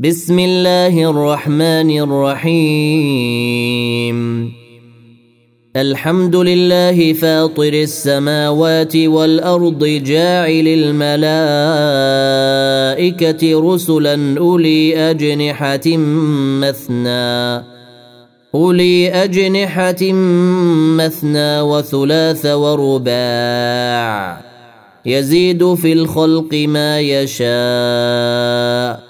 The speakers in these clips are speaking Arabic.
بسم الله الرحمن الرحيم. الحمد لله فاطر السماوات والأرض جاعل الملائكة رسلا أولي أجنحة مثنى أولي أجنحة مثنى وثلاث ورباع. يزيد في الخلق ما يشاء.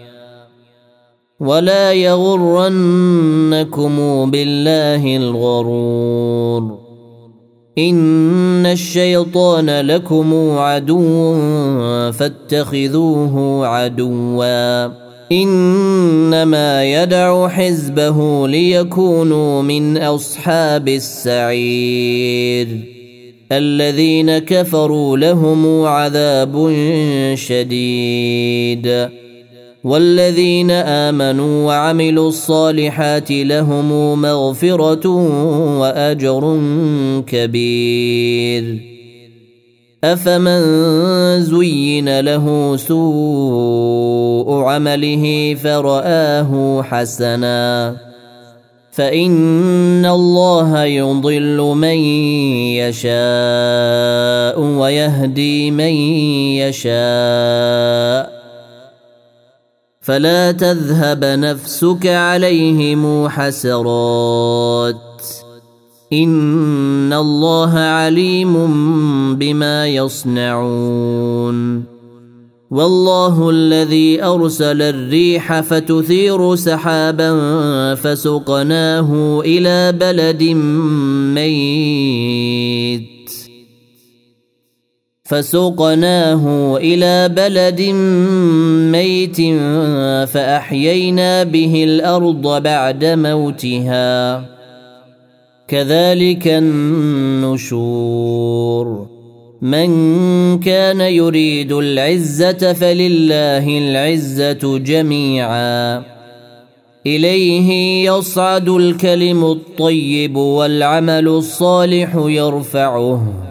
ولا يغرنكم بالله الغرور. إن الشيطان لكم عدو فاتخذوه عدوا. إنما يدع حزبه ليكونوا من أصحاب السعير. الذين كفروا لهم عذاب شديد. والذين آمنوا وعملوا الصالحات لهم مغفرة وأجر كبير. أفمن زين له سوء عمله فرآه حسنا. فإن الله يضل من يشاء ويهدي من يشاء. فلا تذهب نفسك عليهم حسرات. إن الله عليم بما يصنعون. والله الذي أرسل الريح فتثير سحابا فسقناه إلى بلد ميت. فسقناه إلى بلد ميت فأحيينا به الأرض بعد موتها. كذلك النشور. من كان يريد العزة فلله العزة جميعا. إليه يصعد الكلم الطيب والعمل الصالح يرفعه.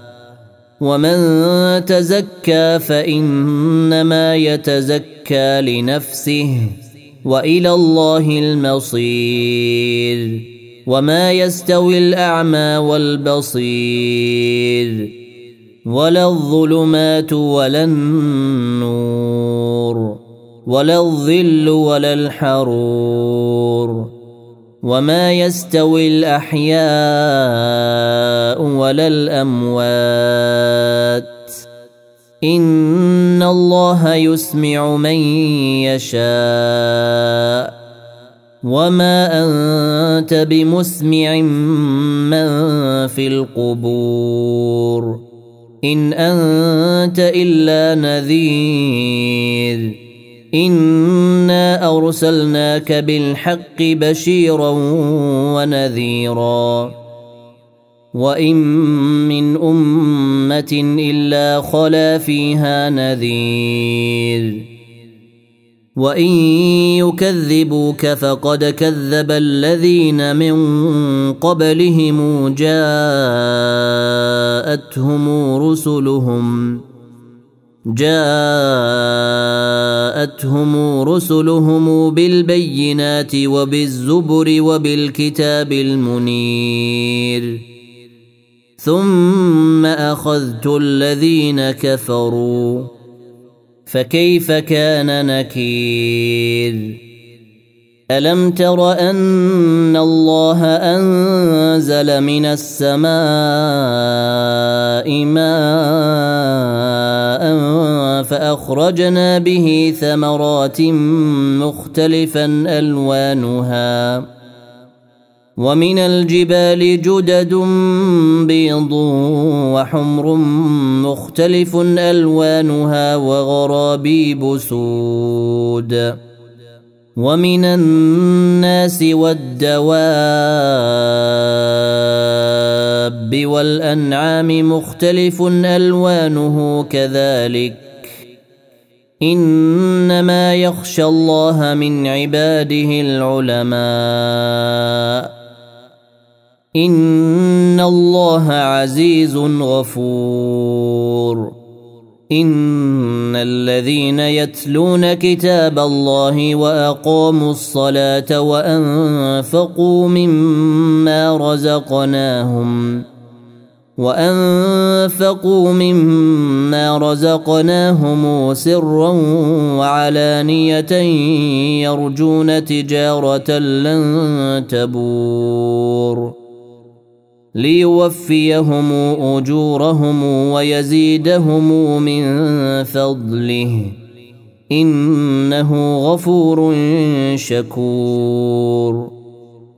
ومن تزكى فانما يتزكى لنفسه والى الله المصير وما يستوي الاعمى والبصير ولا الظلمات ولا النور ولا الظل ولا الحرور وما يستوي الاحياء ولا الاموات ان الله يسمع من يشاء وما انت بمسمع من في القبور ان انت الا نذير انا ارسلناك بالحق بشيرا ونذيرا وان من امه إلا خلا فيها نذير. وإن يكذبوك فقد كذب الذين من قبلهم جاءتهم رسلهم جاءتهم رسلهم بالبينات وبالزبر وبالكتاب المنير. ثم اخذت الذين كفروا. فكيف كان نكير؟ الم تر ان الله انزل من السماء ماء فاخرجنا به ثمرات مختلفا الوانها. ومن الجبال جدد بيض وحمر مختلف ألوانها وغرابيب سود. ومن الناس والدواب والأنعام مختلف ألوانه كذلك. إنما يخشى الله من عباده العلماء. ان الله عزيز غفور ان الذين يتلون كتاب الله واقاموا الصلاه وانفقوا مما رزقناهم وانفقوا مما رزقناهم سرا وعلانيه يرجون تجاره لن تبور ليوفيهم أجورهم ويزيدهم من فضله. إنه غفور شكور.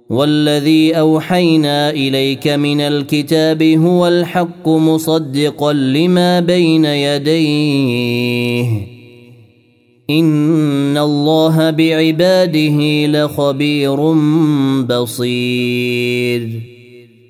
والذي أوحينا إليك من الكتاب هو الحق مصدقا لما بين يديه. إن الله بعباده لخبير بصير.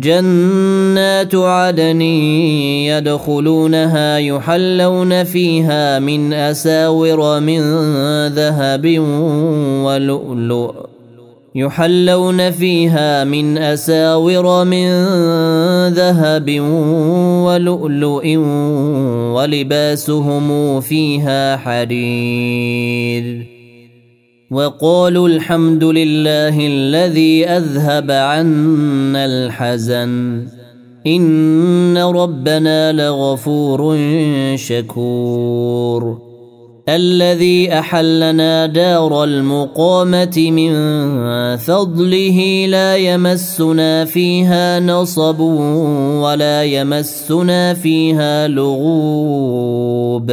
جنات عدن يدخلونها يحلون فيها من أساور من ذهب ولؤلؤ. يحلون فيها من أساور من ذهب ولؤلؤ ولباسهم فيها حرير. وقالوا الحمد لله الذي أذهب عنا الحزن. إن ربنا لغفور شكور. الذي أحلنا دار المقامة من فضله لا يمسنا فيها نصب ولا يمسنا فيها لغوب.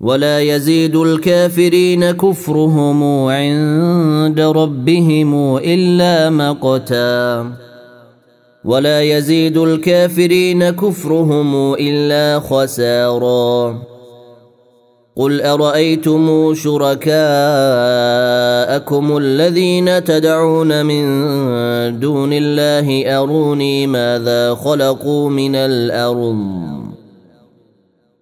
ولا يزيد الكافرين كفرهم عند ربهم إلا مقتا. ولا يزيد الكافرين كفرهم إلا خسارا. قل أرأيتم شركاءكم الذين تدعون من دون الله أروني ماذا خلقوا من الأرض؟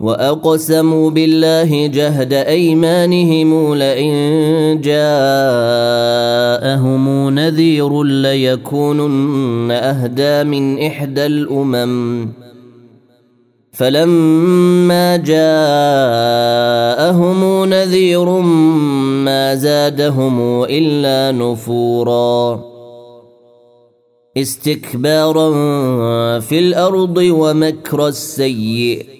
وأقسموا بالله جهد أيمانهم لئن جاءهم نذير ليكونن أهدى من إحدى الأمم. فلما جاءهم نذير ما زادهم إلا نفورا. استكبارا في الأرض ومكر السيئ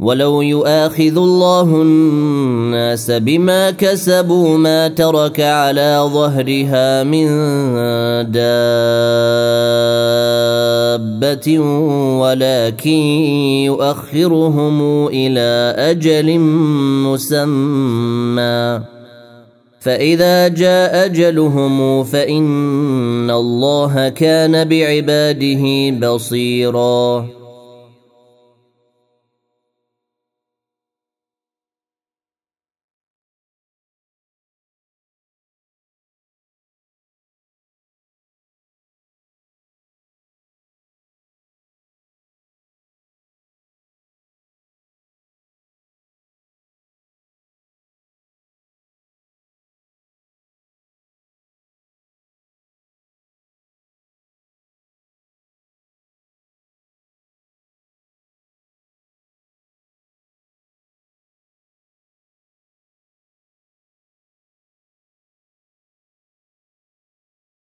ولو يؤاخذ الله الناس بما كسبوا ما ترك على ظهرها من دابه ولكن يؤخرهم إلى أجل مسمى فاذا جاء اجلهم فان الله كان بعباده بصيرا